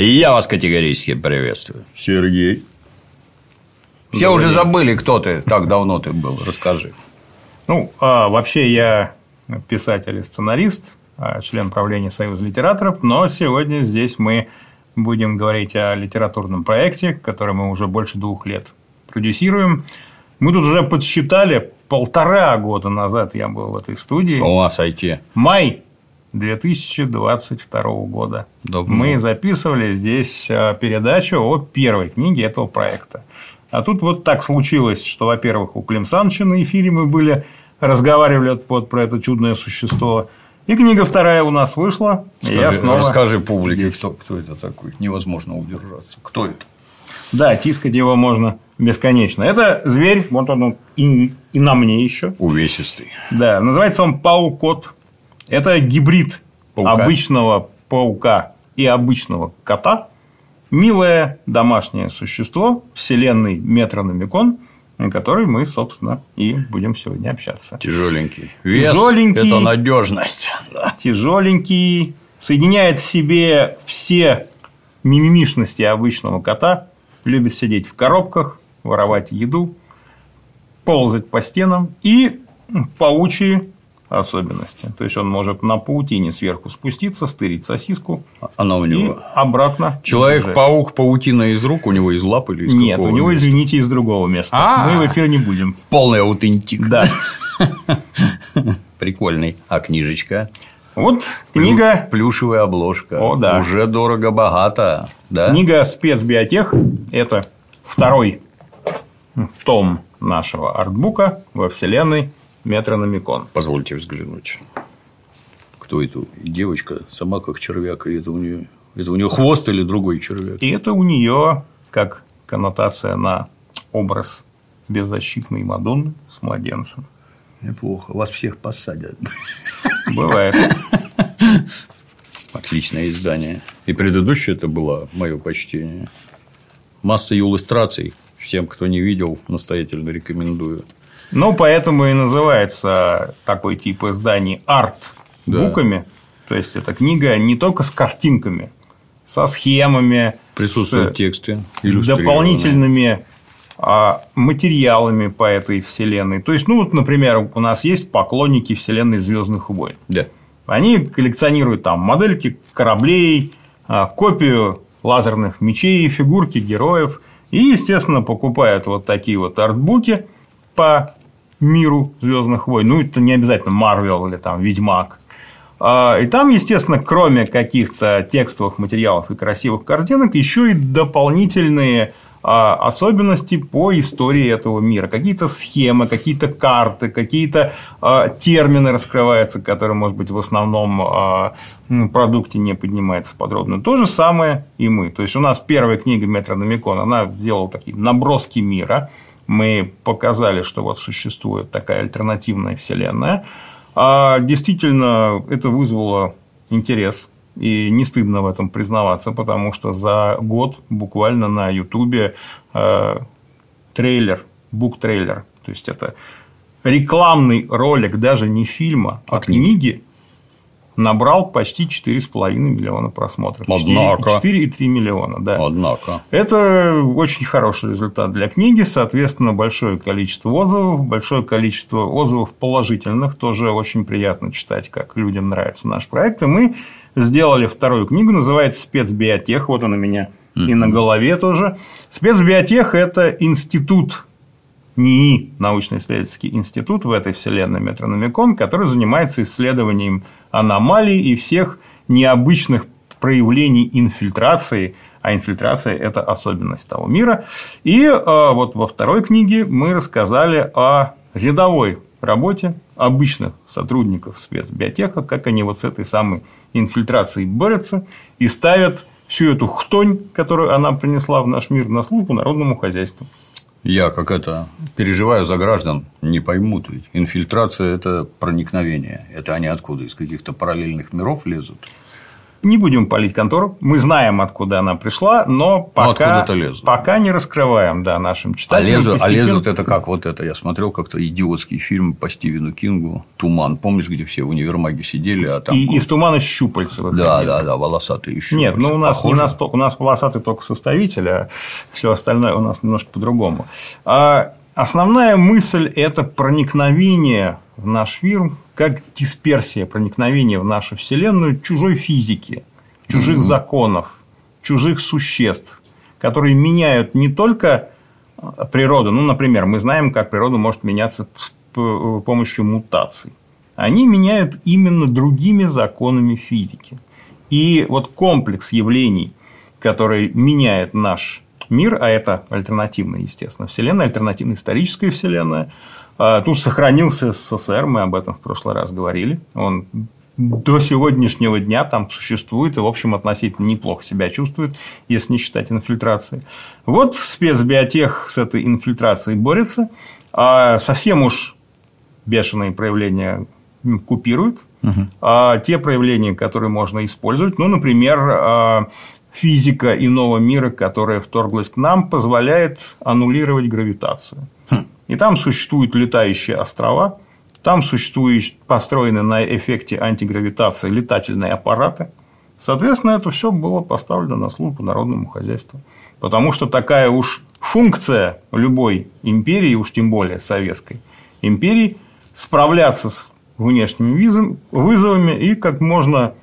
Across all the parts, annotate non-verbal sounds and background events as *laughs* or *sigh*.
Я вас категорически приветствую. Сергей. Все уже забыли, кто ты, так давно ты был. Расскажи. Ну, а, вообще я писатель и сценарист, а, член правления Союза литераторов, но сегодня здесь мы будем говорить о литературном проекте, который мы уже больше двух лет продюсируем. Мы тут уже подсчитали, полтора года назад я был в этой студии. С ума сойти. Май 2022 года. Давно. Мы записывали здесь а, передачу о первой книге этого проекта. А тут вот так случилось, что, во-первых, у Клим Саныча на эфире мы были, разговаривали вот про это чудное существо. И книга вторая у нас вышла. и я Скажи, снова... Расскажи публике, кто, кто это такой. Невозможно удержаться. Кто это? Да, тискать его можно бесконечно. Это зверь, вот он и, и на мне еще. Увесистый. Да, называется он паукот. Это гибрид Паука. обычного паука и обычного кота. Милое домашнее существо вселенной Метрономикон, на которой мы, собственно, и будем сегодня общаться. Тяжеленький. Вес Тяжеленький. это надежность. Тяжеленький, соединяет в себе все мимимишности обычного кота, любит сидеть в коробках, воровать еду, ползать по стенам и паучьи особенности. То есть он может на паутине сверху спуститься, стырить сосиску Она у и него. обратно. бежать. Человек-паук, паутина из рук, у него из лап или из Нет, у него, места? извините, из другого места. А. Мы в эфир не будем. Полный аутентик. Да. *laughs* Прикольный. А книжечка? Вот книга, Плюшевая обложка. О, да. Уже дорого-богато. Да? книга спецбиотех. Это второй том нашего артбука во вселенной Метрономикон. Позвольте взглянуть. Кто это? Девочка, сама как червяк, и это у нее. Это у нее хвост или другой червяк? И это у нее как коннотация на образ беззащитной Мадонны с младенцем. Неплохо. Вас всех посадят. Бывает. Отличное издание. И предыдущее это было мое почтение. Масса иллюстраций. Всем, кто не видел, настоятельно рекомендую. Ну, поэтому и называется такой тип изданий арт-буками. То есть, это книга не только с картинками, со схемами, Присутствуют с тексты, дополнительными а, материалами по этой вселенной. То есть, ну, вот, например, у нас есть поклонники вселенной Звездных войн. Да. Они коллекционируют там модельки кораблей, а, копию лазерных мечей, фигурки героев. И, естественно, покупают вот такие вот артбуки по миру Звездных войн. Ну, это не обязательно Марвел или там Ведьмак. А, И там, естественно, кроме каких-то текстовых материалов и красивых картинок, еще и дополнительные а, особенности по истории этого мира. Какие-то схемы, какие-то карты, какие-то а, термины раскрываются, которые, может быть, в основном продукте не поднимается подробно. То же самое и мы. То есть, у нас первая книга Метрономикон, она делала такие наброски мира. Мы показали, что вот существует такая альтернативная вселенная. А действительно, это вызвало интерес. И не стыдно в этом признаваться, потому что за год буквально на Ютубе э, трейлер, бук-трейлер, то есть это рекламный ролик даже не фильма, а, А книги. Набрал почти 4,5 миллиона просмотров. Однако. 4,3 миллиона, да. Однако. Это очень хороший результат для книги, соответственно, большое количество отзывов, большое количество отзывов положительных, тоже очень приятно читать, как людям нравится наш проект. И мы сделали вторую книгу, называется «Спецбиотех», вот он у меня и на голове тоже. Спецбиотех – это институт НИИ, научно-исследовательский институт в этой вселенной Метрономикон, который занимается исследованием аномалий и всех необычных проявлений инфильтрации, а инфильтрация – это особенность того мира. И э, вот во второй книге мы рассказали о рядовой работе обычных сотрудников спецбиотеха, как они вот с этой самой инфильтрацией борются и ставят всю эту хтонь, которую она принесла в наш мир, на службу народному хозяйству. Я как это переживаю за граждан, не поймут ведь. Инфильтрация – это проникновение. Это они откуда? Из каких-то параллельных миров лезут? Не будем палить контору. Мы знаем, откуда она пришла, но пока, ну, пока не раскрываем да, нашим А, читателям. а постепенно- лезут это как вот это. Я смотрел как-то идиотский фильм по Стивену Кингу «Туман». Помнишь, где все в универмаге сидели, а там… И из тумана щупальца выходили. Да, да, да, волосатые еще. Нет, ну у нас Похоже? не настолько, у нас полосатый только составитель, а все остальное у нас немножко по-другому. А основная мысль – это проникновение в наш мир, как дисперсия, проникновение в нашу Вселенную чужой физики, чужих законов, чужих существ, которые меняют не только природу, ну, например, мы знаем, как природа может меняться с п- помощью мутаций. Они меняют именно другими законами физики. И вот комплекс явлений, который меняет наш мир, а это альтернативная, естественно, вселенная, альтернативная историческая вселенная, тут сохранился СССР, мы об этом в прошлый раз говорили. Он до сегодняшнего дня там существует и, в общем, относительно неплохо себя чувствует, если не считать инфильтрации. Вот спецбиотех с этой инфильтрацией борется, а совсем уж бешеные проявления купируют, а те проявления, которые можно использовать, ну, например, а, физика иного мира, которая вторглась к нам, позволяет аннулировать гравитацию. И там существуют летающие острова, там существуют построены на эффекте антигравитации летательные аппараты. Соответственно, это все было поставлено на службу народному хозяйству. Потому что такая уж функция любой империи, уж тем более советской империи, справляться с внешними вызовами и как можно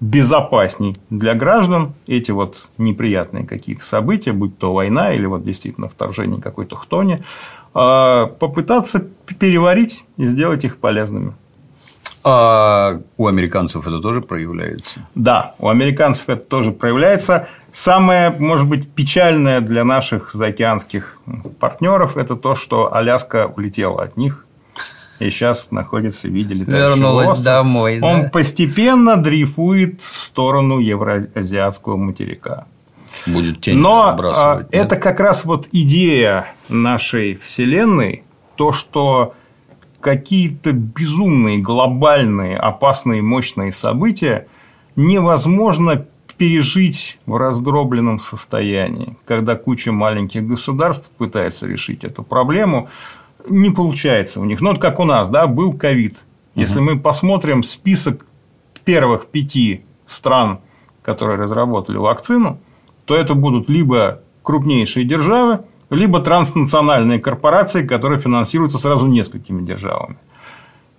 безопасней для граждан эти вот неприятные какие-то события, будь то война или вот действительно вторжение какой-то хтони, а, попытаться переварить и сделать их полезными. А у американцев это тоже проявляется? Да, у американцев это тоже проявляется. Самое, может быть, печальное для наших заокеанских партнеров это то, что Аляска улетела от них и сейчас находится в виде летающего Вернулась острова. домой, Он да. постепенно дрейфует в сторону евроазиатского материка. Будет тень Но а, да? это как раз вот идея нашей Вселенной, то, что какие-то безумные, глобальные, опасные, мощные события невозможно пережить в раздробленном состоянии. Когда куча маленьких государств пытается решить эту проблему, не получается у них. Ну, вот как у нас, да, был ковид. Если мы посмотрим список первых пяти стран, которые разработали вакцину, то это будут либо крупнейшие державы, либо транснациональные корпорации, которые финансируются сразу несколькими державами.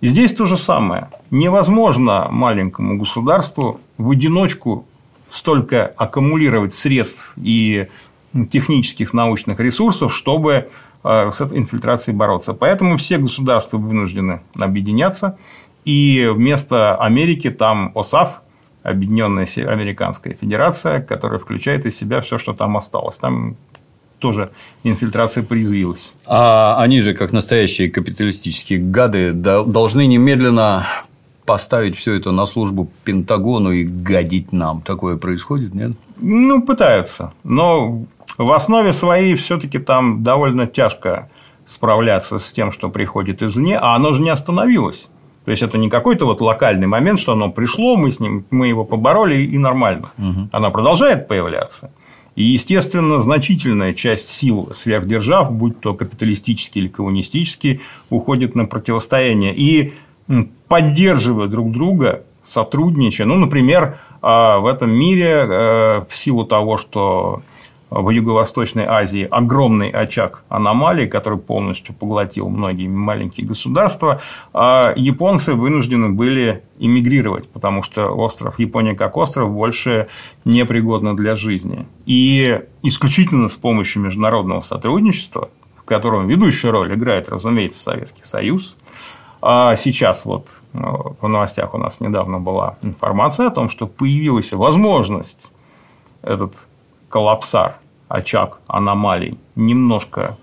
И здесь то же самое. Невозможно маленькому государству в одиночку столько аккумулировать средств и технических научных ресурсов, чтобы с этой инфильтрацией бороться. Поэтому все государства вынуждены объединяться. И вместо Америки там ОСАФ, Объединенная Американская Федерация, которая включает из себя все, что там осталось. Там тоже инфильтрация призвилась. А они же, как настоящие капиталистические гады, до- должны немедленно поставить все это на службу Пентагону и гадить нам. Такое происходит, нет? Ну, пытаются. Но в основе своей все-таки там довольно тяжко справляться с тем, что приходит извне, а оно же не остановилось. То есть это не какой-то вот локальный момент, что оно пришло, мы с ним, мы его побороли и нормально. Оно продолжает появляться. И, естественно, значительная часть сил сверхдержав, будь то капиталистические или коммунистические, уходит на противостояние. И поддерживая друг друга, сотрудничая. Ну, например, а, в этом мире э, в силу того, что в Юго-Восточной Азии огромный очаг аномалий, который полностью поглотил многие маленькие государства, а японцы вынуждены были эмигрировать, потому что остров, Япония как остров, больше непригодна для жизни. И исключительно с помощью международного сотрудничества, в котором ведущую роль играет, разумеется, Советский Союз, а сейчас вот э, в новостях у нас недавно была информация о том, что появилась возможность этот коллапсар, очаг аномалий немножко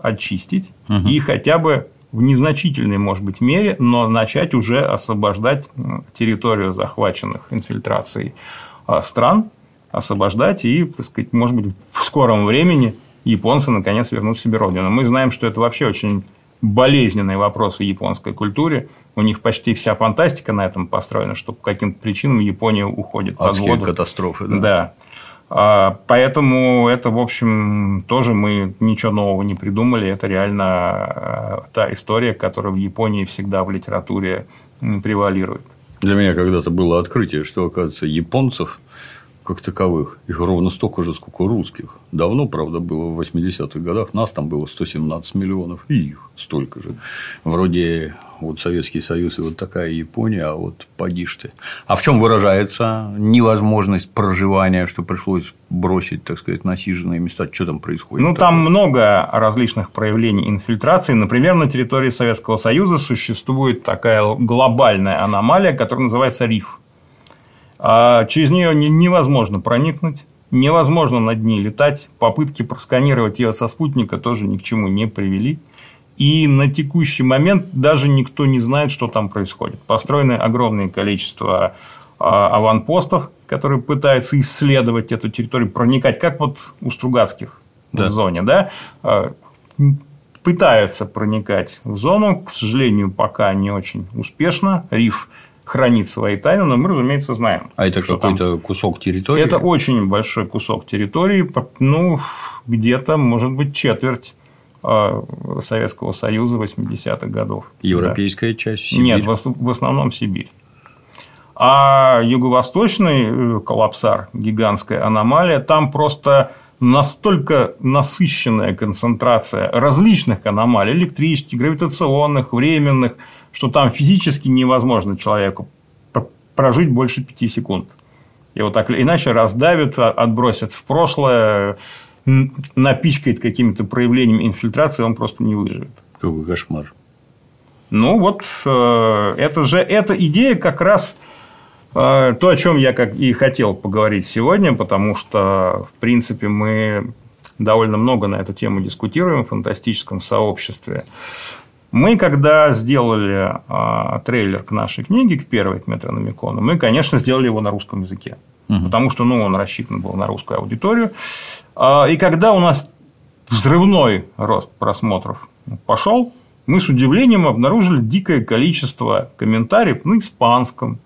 очистить и хотя бы в незначительной, может быть, мере, но начать уже освобождать территорию захваченных инфильтрацией а, стран, освобождать и, так сказать, может быть, в скором времени японцы наконец вернут себе родину. Мы знаем, что это вообще очень болезненный вопрос в японской культуре. У них почти вся фантастика на этом построена, что по каким-то причинам Япония уходит под Адские воду. катастрофы, да. Да. А, Поэтому это, в общем, тоже мы ничего нового не придумали. Это реально а, та история, которая в Японии всегда в литературе превалирует. Для меня когда-то было открытие, что, оказывается, японцев как таковых, их ровно столько же, сколько русских. Давно, правда, было в 80-х годах. Нас там было 117 миллионов, и их столько же. Вроде вот Советский Союз и вот такая Япония, а вот поди ты. А в чем выражается невозможность проживания, что пришлось бросить, так сказать, насиженные места? Что там происходит? Ну, такое? там много различных проявлений инфильтрации. Например, на территории Советского Союза существует такая глобальная аномалия, которая называется риф. А через нее невозможно проникнуть, невозможно над ней летать. Попытки просканировать ее со спутника тоже ни к чему не привели. И на текущий момент даже никто не знает, что там происходит. Построены огромное количество а, аванпостов, которые пытаются исследовать эту территорию, проникать, как вот у Стругацких Да. в зоне, да, А, пытаются проникать в зону, к сожалению, пока не очень успешно. Риф хранит свои тайны, но мы, разумеется, знаем. А это что там. какой-то кусок территории? Это очень большой кусок территории, ну, где-то, может быть, четверть э, Советского Союза 80-х годов. Европейская часть, Да. Сибирь? Нет, в основном Сибирь. А юго-восточный э, коллапсар, гигантская аномалия, там просто настолько насыщенная концентрация различных аномалий, электрических, гравитационных, временных, что там физически невозможно человеку прожить больше пяти секунд. Его так или иначе раздавят, а- отбросят в прошлое, напичкает какими-то проявлениями инфильтрации, он просто не выживет. Какой кошмар. Ну, вот э, это же эта идея как раз э, то, о чем я как и хотел поговорить сегодня, потому что, в принципе, мы довольно много на эту тему дискутируем в фантастическом сообществе. Мы, когда сделали э, трейлер к нашей книге, к первой, к Метрономикону, мы, конечно, сделали его на русском языке. Потому что ну, он рассчитан был на русскую аудиторию. А, И когда у нас взрывной рост просмотров пошел, мы с удивлением обнаружили дикое количество комментариев на испанском.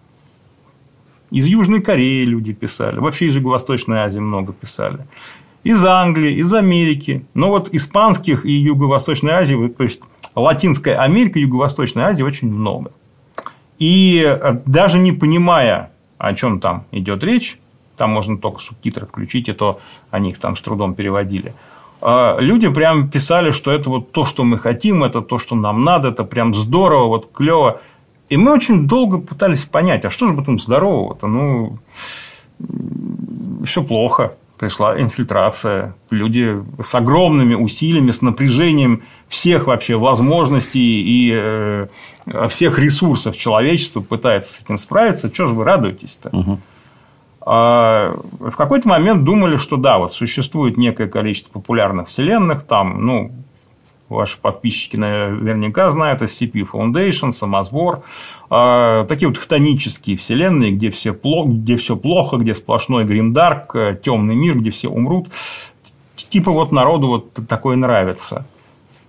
Из Южной Кореи люди писали. Вообще из Юго-Восточной Азии много писали. Из Англии, из Америки. Но вот испанских и Юго-Восточной Азии, то есть Латинская Америка Юго-Восточная Азия очень много. И э, даже не понимая, о чем там идет речь, там можно только субтитры включить, и то они их там с трудом переводили. э, Люди прям писали, что это вот то, что мы хотим, это то, что нам надо, это прям здорово, вот клево. И мы очень долго пытались понять, а что же потом здорового-то? Ну, все плохо. Пришла инфильтрация. Люди с огромными усилиями, с напряжением всех вообще возможностей и э, всех ресурсов человечества пытаются с этим справиться. Чего же вы радуетесь-то? А в какой-то момент думали, что да, вот существует некое количество популярных вселенных, там, ну, ваши подписчики наверняка знают SCP Foundation, Самосбор, а, такие вот хтонические вселенные, где все, плохо, где все плохо, где сплошной гримдарк, темный мир, где все умрут. Типа вот народу вот такое нравится.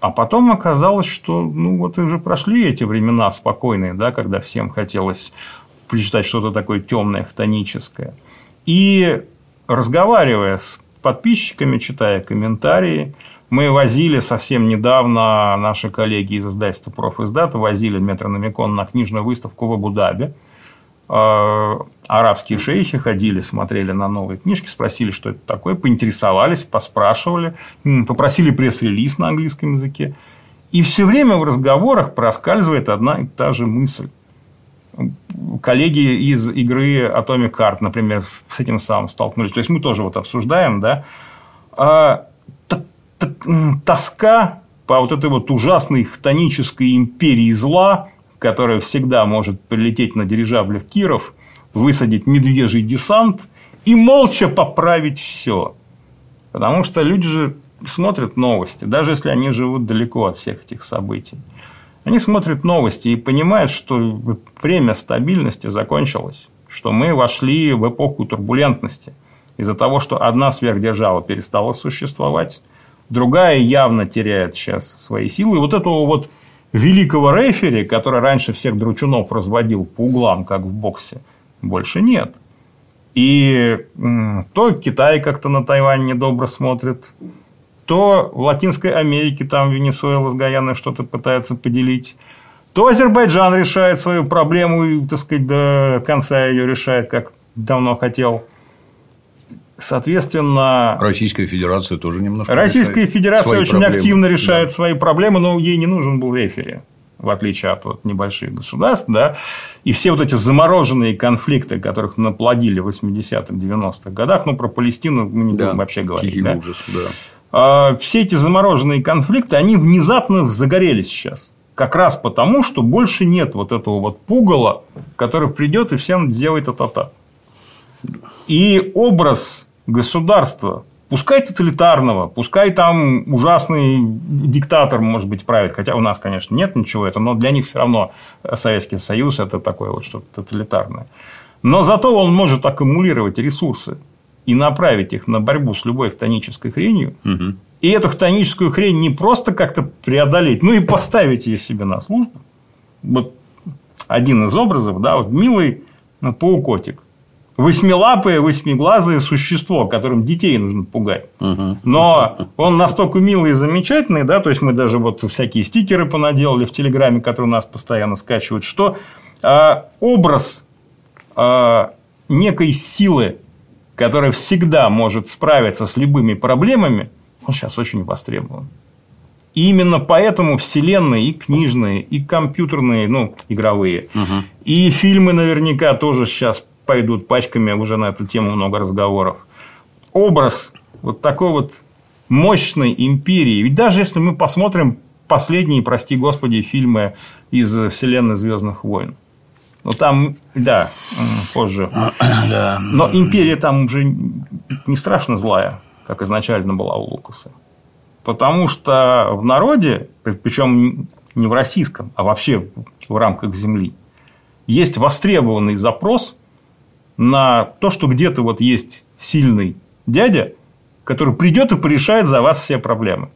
А потом оказалось, что ну вот уже прошли эти времена спокойные, да, когда всем хотелось прочитать что-то такое темное, хтоническое. И разговаривая с подписчиками, читая комментарии, мы возили совсем недавно, наши коллеги из издательства «Профиздат» возили Метрономикон на книжную выставку в Абу-Даби. Арабские шейхи ходили, смотрели на новые книжки, спросили, что это такое, поинтересовались, поспрашивали, попросили пресс-релиз на английском языке. И все время в разговорах проскальзывает одна и та же мысль коллеги из игры Atomic Heart, например, с этим самым столкнулись. То есть мы тоже вот обсуждаем, да, а, тоска по вот этой вот ужасной хтонической империи зла, которая всегда может прилететь на дирижаблях Киров, высадить медвежий десант и молча поправить все. Потому что люди же смотрят новости, даже если они живут далеко от всех этих событий. Они смотрят новости и понимают, что время стабильности закончилось, что мы вошли в эпоху турбулентности из-за того, что одна сверхдержава перестала существовать, другая явно теряет сейчас свои силы. И вот этого вот великого рефери, который раньше всех дручунов разводил по углам, как в боксе, больше нет. И то Китай как-то на Тайвань недобро смотрит, то в Латинской Америке там Венесуэла с Гаяной что-то пытается поделить, то Азербайджан решает свою проблему и, так сказать, до конца ее решает, как давно хотел. Соответственно... Российская Федерация тоже немножко Российская Федерация очень проблемы. активно решает да. свои проблемы, но ей не нужен был рефери в отличие от вот небольших государств, да, и все вот эти замороженные конфликты, которых наплодили в 80-х, 90-х годах, ну, про Палестину мы не да, будем вообще говорить. Да? ужас, да. А, все эти замороженные конфликты, они внезапно загорелись сейчас. Как раз потому, что больше нет вот этого вот пугала, который придет и всем сделает это-то. И образ государства, пускай тоталитарного, пускай там ужасный диктатор, может быть, правит, хотя у нас, конечно, нет ничего этого, но для них все равно Советский Союз – это такое вот что-то тоталитарное. Но зато он может аккумулировать ресурсы и направить их на борьбу с любой хтонической хренью, угу. и эту хтоническую хрень не просто как-то преодолеть, ну и поставить ее себе на службу. Вот один из образов, да, вот милый паукотик, восьмилапое, восьмиглазое существо, которым детей нужно пугать. Но он настолько милый и замечательный, да, то есть мы даже вот всякие стикеры понаделали в Телеграме, которые нас постоянно скачивают, что а, образ а, некой силы, которая всегда может справиться с любыми проблемами, он сейчас очень востребован. И именно поэтому вселенные и книжные, и компьютерные, ну, игровые, угу. и фильмы наверняка тоже сейчас пойдут пачками, уже на эту тему много разговоров. Образ вот такой вот мощной империи. Ведь даже если мы посмотрим последние, прости господи, фильмы из вселенной Звездных войн, ну, там, да, позже. *clears throat* Да. Но империя там уже не страшно злая, как изначально была у Лукаса. Потому что в народе, причем не в российском, а вообще в рамках Земли, есть востребованный запрос на то, что где-то вот есть сильный дядя, который придет и порешает за вас все проблемы.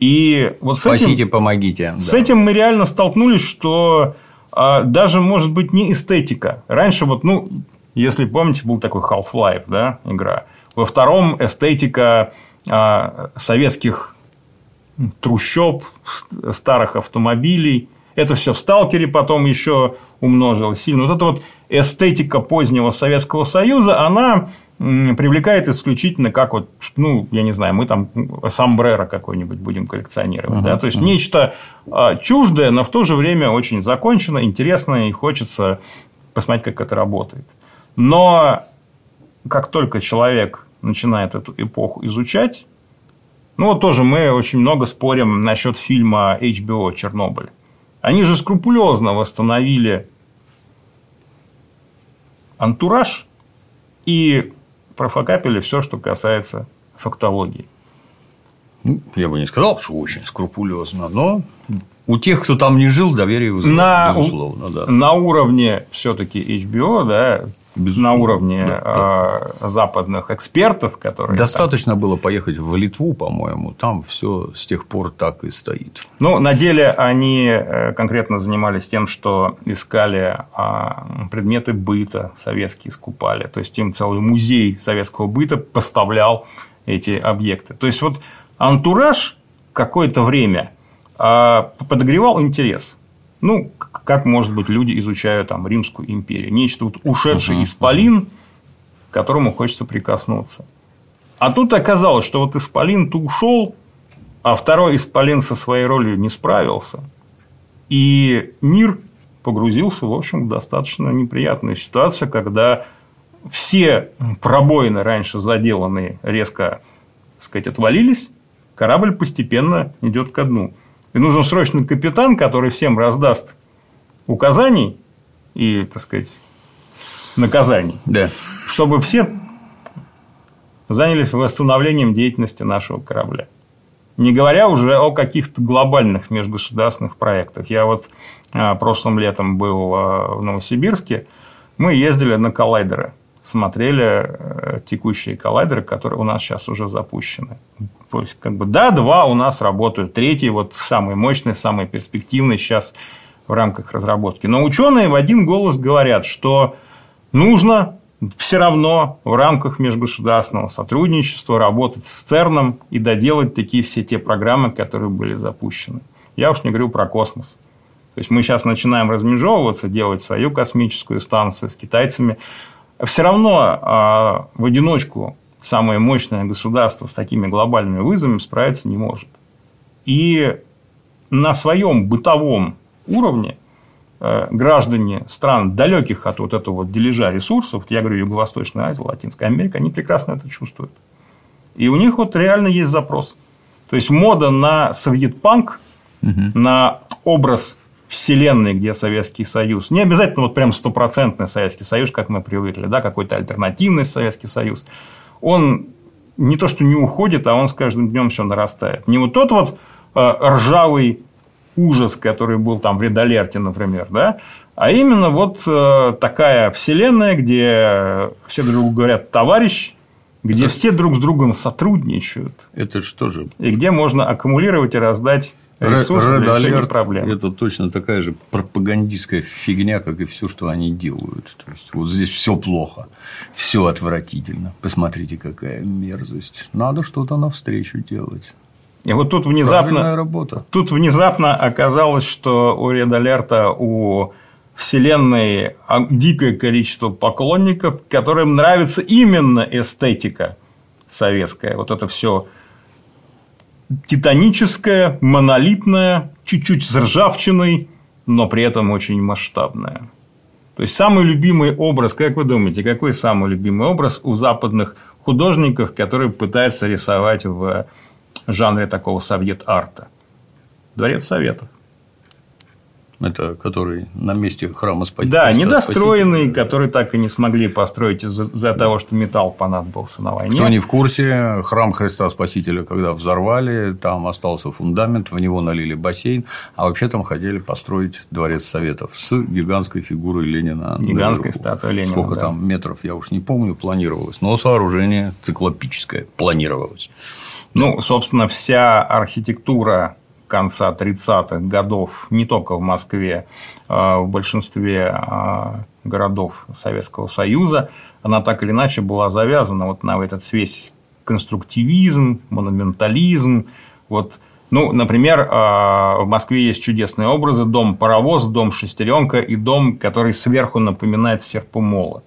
И вот с этим, помогите. С да. этим мы реально столкнулись, что а, даже, может быть, не эстетика. Раньше, вот, ну, если помните, был такой Half-Life, да, игра. Во втором эстетика а, советских трущоб, старых автомобилей. Это все в Сталкере потом еще умножилось сильно. Вот эта вот эстетика позднего Советского Союза, она привлекает исключительно как вот, ну, я не знаю, мы там сомбреро какой-нибудь будем коллекционировать, uh-huh, да, то есть uh-huh. нечто а, чуждое, но в то же время очень закончено, интересно и хочется посмотреть, как это работает. Но как только человек начинает эту эпоху изучать, ну вот тоже мы очень много спорим насчет фильма HBO Чернобыль. Они же скрупулезно восстановили антураж и профокапили все, что касается фактологии. Ну, я бы не сказал, что очень скрупулезно, но у тех, кто там не жил, доверие вызывает, на, безусловно. Да. На уровне все-таки HBO, да, Безусловно. на уровне да, да. западных экспертов, которые. Достаточно там... было поехать в Литву, по-моему, там все с тех пор так и стоит. Ну, на деле они э, конкретно занимались тем, что искали а, предметы быта советские скупали. То есть им целый музей советского быта поставлял эти объекты. То есть вот антураж какое-то время а, подогревал интерес. Ну, как, может быть, люди изучают там Римскую империю. Нечто вот ушедший uh-huh. исполин, к которому хочется прикоснуться. А тут оказалось, что вот исполин-то ушел, а второй исполин со своей ролью не справился. И мир погрузился, в общем, в достаточно неприятную ситуацию, когда все пробоины, раньше заделанные, резко так сказать, отвалились, корабль постепенно идет ко дну. И нужен срочно капитан, который всем раздаст указаний и, так сказать, наказаний, да. чтобы все занялись восстановлением деятельности нашего корабля. Не говоря уже о каких-то глобальных межгосударственных проектах. Я вот а, прошлым летом был а, в Новосибирске, мы ездили на коллайдеры смотрели текущие коллайдеры, которые у нас сейчас уже запущены. То есть, как бы, да, два у нас работают, третий, вот самый мощный, самый перспективный сейчас в рамках разработки. Но ученые в один голос говорят, что нужно все равно в рамках межгосударственного сотрудничества работать с ЦЕРНом и доделать такие все те программы, которые были запущены. Я уж не говорю про космос. То есть мы сейчас начинаем размежевываться, делать свою космическую станцию с китайцами. Все равно а, в одиночку самое мощное государство с такими глобальными вызовами справиться не может. И на своем бытовом уровне Э, граждане стран, далеких от вот этого вот дележа ресурсов, я говорю, Юго-Восточная Азия, Латинская Америка, они прекрасно это чувствуют. И у них вот реально есть запрос. То есть мода на советпанк, угу. на образ вселенной, где Советский Союз, не обязательно вот прям стопроцентный Советский Союз, как мы привыкли, да, какой-то альтернативный Советский Союз, он не то, что не уходит, а он с каждым днем все нарастает. Не вот тот вот э, ржавый ужас, который был там в Редалерте, например, да, а именно вот э, такая вселенная, где все друг говорят товарищ, где это... все друг с другом сотрудничают. Это что же? И где можно аккумулировать и раздать ресурсы для решения проблем. Это точно такая же пропагандистская фигня, как и все, что они делают. То есть вот здесь все плохо, все отвратительно. Посмотрите, какая мерзость. Надо что-то навстречу делать. И вот тут внезапно, работа. тут внезапно оказалось, что у Red Alert, у Вселенной дикое количество поклонников, которым нравится именно эстетика советская. Вот это все титаническое, монолитное, чуть-чуть с ржавчиной, но при этом очень масштабное. То есть самый любимый образ, как вы думаете, какой самый любимый образ у западных художников, которые пытаются рисовать в жанре такого совет-арта. Дворец Советов. Это который на месте храма Спасителя. Да, недостроенный, который так и не смогли построить из-за того, что металл понадобился на войне. Кто не в курсе, храм Христа Спасителя, когда взорвали, там остался фундамент, в него налили бассейн, а вообще там хотели построить дворец Советов с гигантской фигурой Ленина. Гигантской статуей Ленина. Сколько да. там метров, я уж не помню, планировалось. Но сооружение циклопическое планировалось. Ну, собственно, вся архитектура конца 30-х годов не только в Москве, а в большинстве а, городов Советского Союза, она так или иначе была завязана вот на этот весь конструктивизм, монументализм. Вот, ну, например, а, в Москве есть чудесные образы: дом-паровоз, дом-шестеренка и дом, который сверху напоминает серпомолот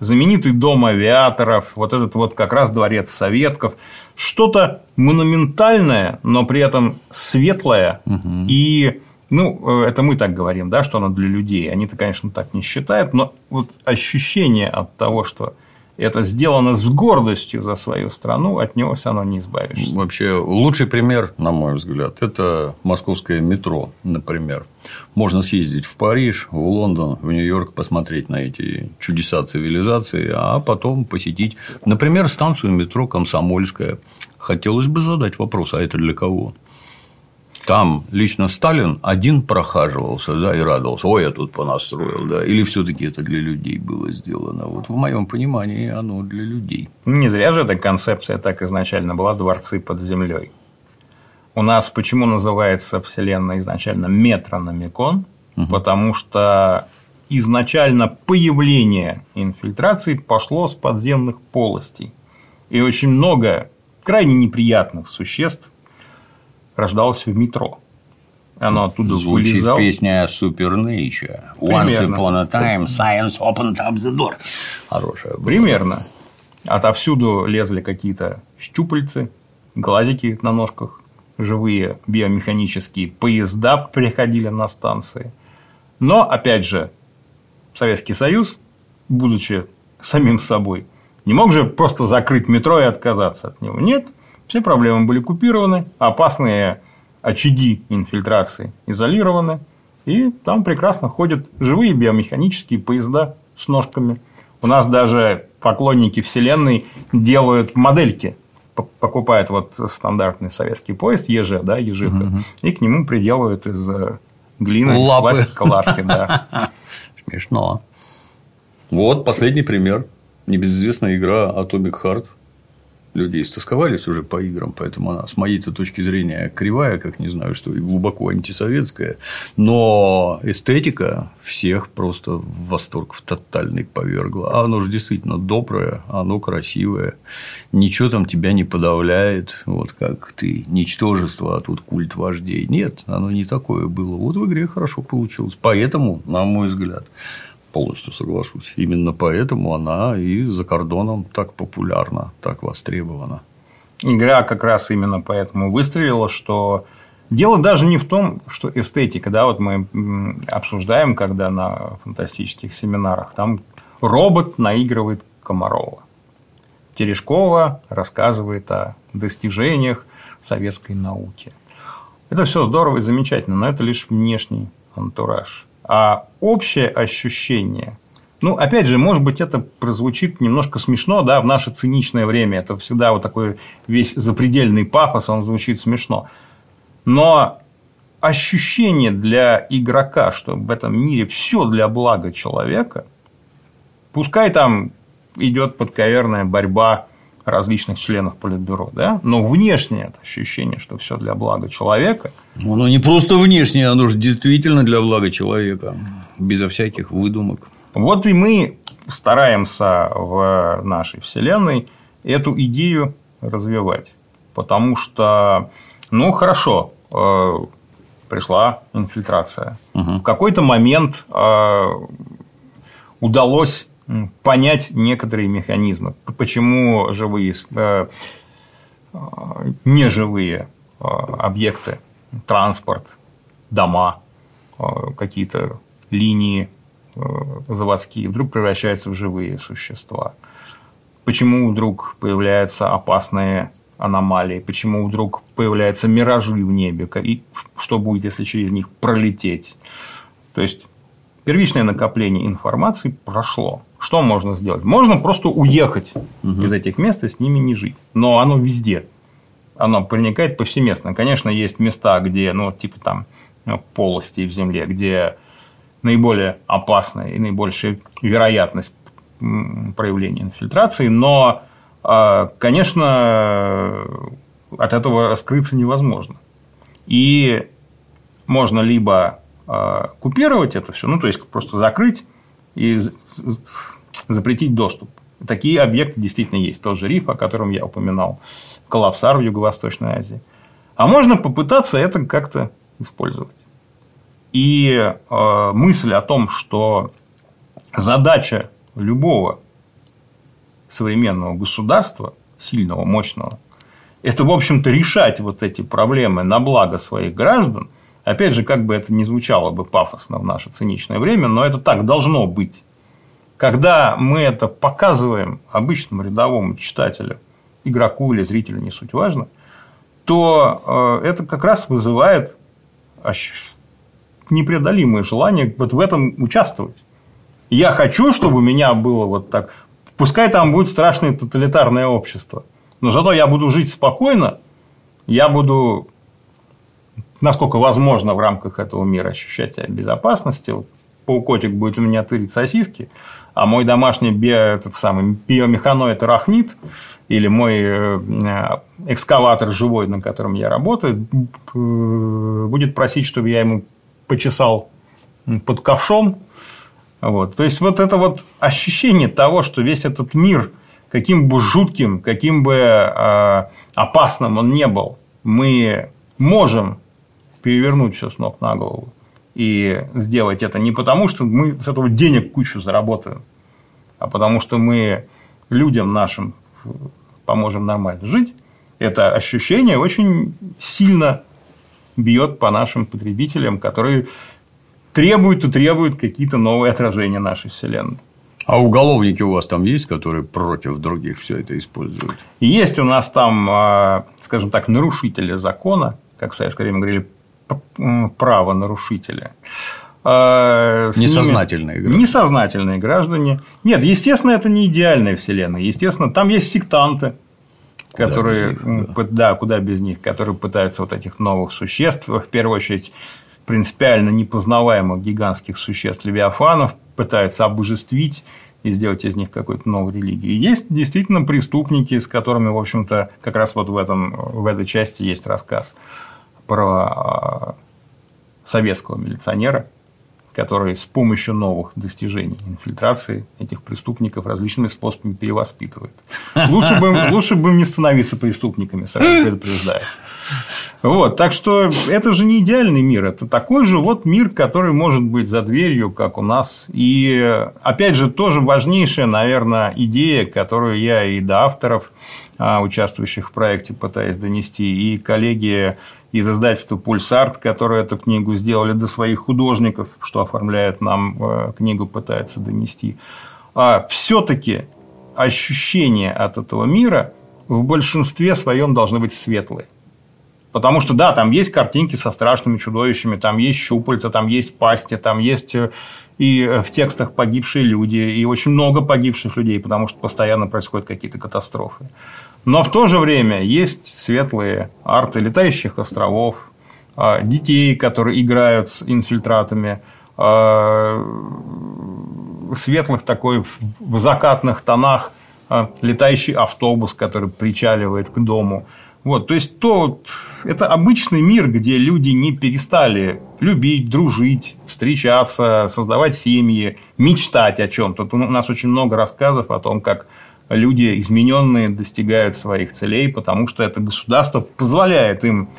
знаменитый дом авиаторов, вот этот вот как раз дворец Советков, что-то монументальное, но при этом светлое угу. и ну, это мы так говорим, да, что оно для людей. Они-то, конечно, так не считают, но вот ощущение от того, что это сделано с гордостью за свою страну, от него все равно не избавишься. Вообще, лучший пример, на мой взгляд, это московское метро, например. Можно съездить в Париж, в Лондон, в Нью-Йорк, посмотреть на эти чудеса цивилизации, а потом посетить, например, станцию метро Комсомольская. Хотелось бы задать вопрос, а это для кого? Там лично Сталин один прохаживался, да, и радовался, ой, я тут понастроил, да, или все-таки это для людей было сделано. Вот в моем понимании оно для людей. Не зря же эта концепция так изначально была дворцы под землей. У нас почему называется Вселенная изначально метрономикон? Угу. Потому что изначально появление инфильтрации пошло с подземных полостей. И очень много крайне неприятных существ рождалось в метро. Оно оттуда Звучит вылезало. песня Super Nature. Once upon a time science opened up the door. Хорошая. Была. Примерно. Отовсюду лезли какие-то щупальцы, глазики на ножках, живые биомеханические поезда приходили на станции. Но, опять же, Советский Союз, будучи самим собой, не мог же просто закрыть метро и отказаться от него. Нет, все проблемы были купированы, опасные очаги инфильтрации изолированы, и там прекрасно ходят живые биомеханические поезда с ножками. У нас даже поклонники Вселенной делают модельки покупают вот стандартный советский поезд ЕЖ, да, ежиха, угу. и к нему приделывают из э, глины, Лапы. из пластика лапки, да. *laughs* Смешно. Вот последний пример Небезызвестная игра Atomic Heart люди истосковались уже по играм, поэтому она, с моей-то точки зрения, кривая, как не знаю что, и глубоко антисоветская, но эстетика всех просто в восторг в тотальный повергла. А оно же действительно доброе, оно красивое, ничего там тебя не подавляет, вот как ты, ничтожество, а тут культ вождей. Нет, оно не такое было. Вот в игре хорошо получилось. Поэтому, на мой взгляд, полностью соглашусь. Именно поэтому она и за кордоном так популярна, так востребована. Игра как раз именно поэтому выстрелила, что дело даже не в том, что эстетика, да, вот мы обсуждаем, когда на фантастических семинарах, там робот наигрывает Комарова. Терешкова рассказывает о достижениях советской науки. Это все здорово и замечательно, но это лишь внешний антураж а общее ощущение. Ну, опять же, может быть, это прозвучит немножко смешно, да, в наше циничное время. Это всегда вот такой весь запредельный пафос, он звучит смешно. Но ощущение для игрока, что в этом мире все для блага человека, пускай там идет подковерная борьба различных членов Политбюро, да? но внешнее это ощущение, что все для блага человека. Оно не просто внешнее, оно же действительно для блага человека, безо всяких выдумок. Вот и мы стараемся в нашей Вселенной эту идею развивать. Потому что, ну, хорошо, э, пришла инфильтрация. Угу. В какой-то момент э, удалось понять некоторые механизмы, почему живые, э, э, неживые э, объекты, транспорт, дома, какие-то линии заводские вдруг превращаются в живые существа. Почему вдруг появляются опасные аномалии, почему вдруг появляются миражи в небе, и что будет, если через них пролететь. То есть первичное накопление информации прошло. Что можно сделать? Можно просто уехать угу. из этих мест и с ними не жить. Но оно везде. Оно проникает повсеместно. Конечно, есть места, где, ну, типа там ну, полости в земле, где наиболее опасная и наибольшая вероятность проявления инфильтрации, но, а, конечно, от этого скрыться невозможно. И можно либо а, купировать это все, ну, то есть просто закрыть и запретить доступ. Такие объекты действительно есть. Тот же риф, о котором я упоминал, коллапсар в Юго-Восточной Азии. А можно попытаться это как-то использовать. И э, мысль о том, что задача любого современного государства, сильного, мощного, это, в общем-то, решать вот эти проблемы на благо своих граждан, Опять же, как бы это ни звучало бы пафосно в наше циничное время, но это так должно быть. Когда мы это показываем обычному рядовому читателю, игроку или зрителю, не суть важно, то э, это как раз вызывает непреодолимое желание вот в этом участвовать. Я хочу, чтобы у меня было вот так. Пускай там будет страшное тоталитарное общество, но зато я буду жить спокойно, я буду насколько возможно в рамках этого мира ощущать себя в безопасности. Паукотик будет у меня тырить сосиски, а мой домашний био, этот самый биомеханоид арахнит или мой э, экскаватор живой, на котором я работаю, будет просить, чтобы я ему почесал под ковшом. Вот. То есть, вот это вот ощущение того, что весь этот мир, каким бы жутким, каким бы э, опасным он не был, мы можем перевернуть все с ног на голову и сделать это не потому, что мы с этого денег кучу заработаем, а потому что мы людям нашим поможем нормально жить, это ощущение очень сильно бьет по нашим потребителям, которые требуют и требуют какие-то новые отражения нашей Вселенной. А уголовники у вас там есть, которые против других все это используют? Есть у нас там, а, скажем так, нарушители закона, как в советское время говорили, правонарушителя. А, Несознательные граждане. Несознательные граждане. Нет, естественно, это не идеальная вселенная. Естественно, там есть сектанты, куда которые, них, да. да, куда без них, которые пытаются вот этих новых существ, в первую очередь, принципиально непознаваемых гигантских существ левиафанов, пытаются обожествить и сделать из них какую-то новую религию. Есть действительно преступники, с которыми, в общем-то, как раз вот в, этом, в этой части есть рассказ про а, советского милиционера, который с помощью новых достижений инфильтрации этих преступников различными способами перевоспитывает. *laughs* Лучше бы, им, лучше бы им не становиться преступниками, сразу *laughs* предупреждаю. Вот, так что это же не идеальный мир, это такой же вот мир, который может быть за дверью, как у нас. И опять же, тоже важнейшая, наверное, идея, которую я и до авторов, а, участвующих в проекте, пытаюсь донести, и коллеги из издательства «Пульсарт», которые эту книгу сделали, до своих художников, что оформляют нам э, книгу, пытаются донести. А все-таки ощущения от этого мира в большинстве своем должны быть светлые. Потому что, да, там есть картинки со страшными чудовищами, там есть щупальца, там есть пасти, там есть э, и в текстах погибшие люди, и очень много погибших людей, потому что постоянно происходят какие-то катастрофы. Но в то же время есть светлые арты летающих островов, а, детей, которые играют с инфильтратами, а, светлых такой в закатных тонах а, летающий автобус, который причаливает к дому. Вот, то есть то это обычный мир, где люди не перестали любить, дружить, встречаться, создавать семьи, мечтать о чем-то. У нас очень много рассказов о том, как люди измененные достигают своих целей, потому что это государство позволяет им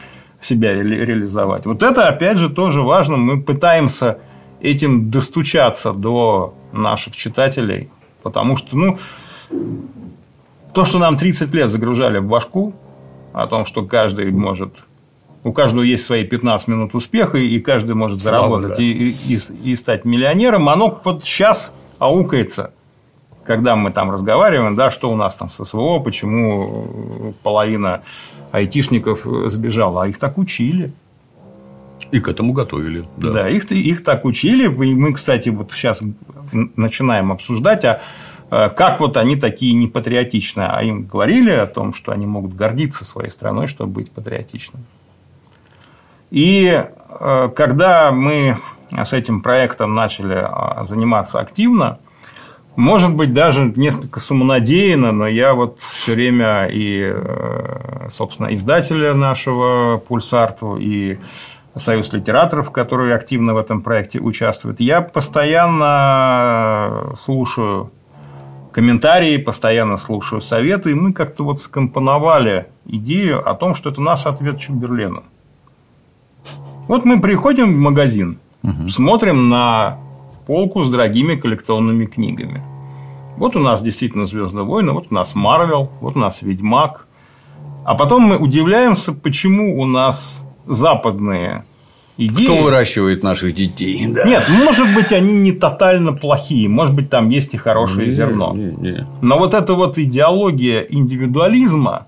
себя ре- реализовать. Вот это, опять же, тоже важно. Мы пытаемся этим достучаться до наших читателей, потому что, ну, то, что нам 30 лет загружали в башку, о том, что каждый может у каждого есть свои 15 минут успеха, и каждый может Слава, заработать да. и, и, и стать миллионером, оно вот сейчас аукается когда мы там разговариваем, да, что у нас там с СВО, почему половина айтишников сбежала, а их так учили. И к этому готовили. Да, да их, их так учили. И мы, кстати, вот сейчас начинаем обсуждать, а, а как вот они такие непатриотичные. А им говорили о том, что они могут гордиться своей страной, чтобы быть патриотичными. И э, когда мы с этим проектом начали а, заниматься активно, может быть, даже несколько самонадеянно, но я вот все время и, э, собственно, издателя нашего Пульсарту, и Союз литераторов, которые активно в этом проекте участвуют, я постоянно слушаю комментарии, постоянно слушаю советы, и мы как-то вот скомпоновали идею о том, что это наш ответ Чемберлену. Вот мы приходим в магазин, угу. смотрим на полку с дорогими коллекционными книгами. Вот у нас действительно Звездные войны, вот у нас Марвел, вот у нас Ведьмак. А потом мы удивляемся, почему у нас западные идеи... Кто выращивает наших детей? Да. Нет, может быть, они не тотально плохие, может быть, там есть и хорошее не, зерно. Не, не. Но вот эта вот идеология индивидуализма,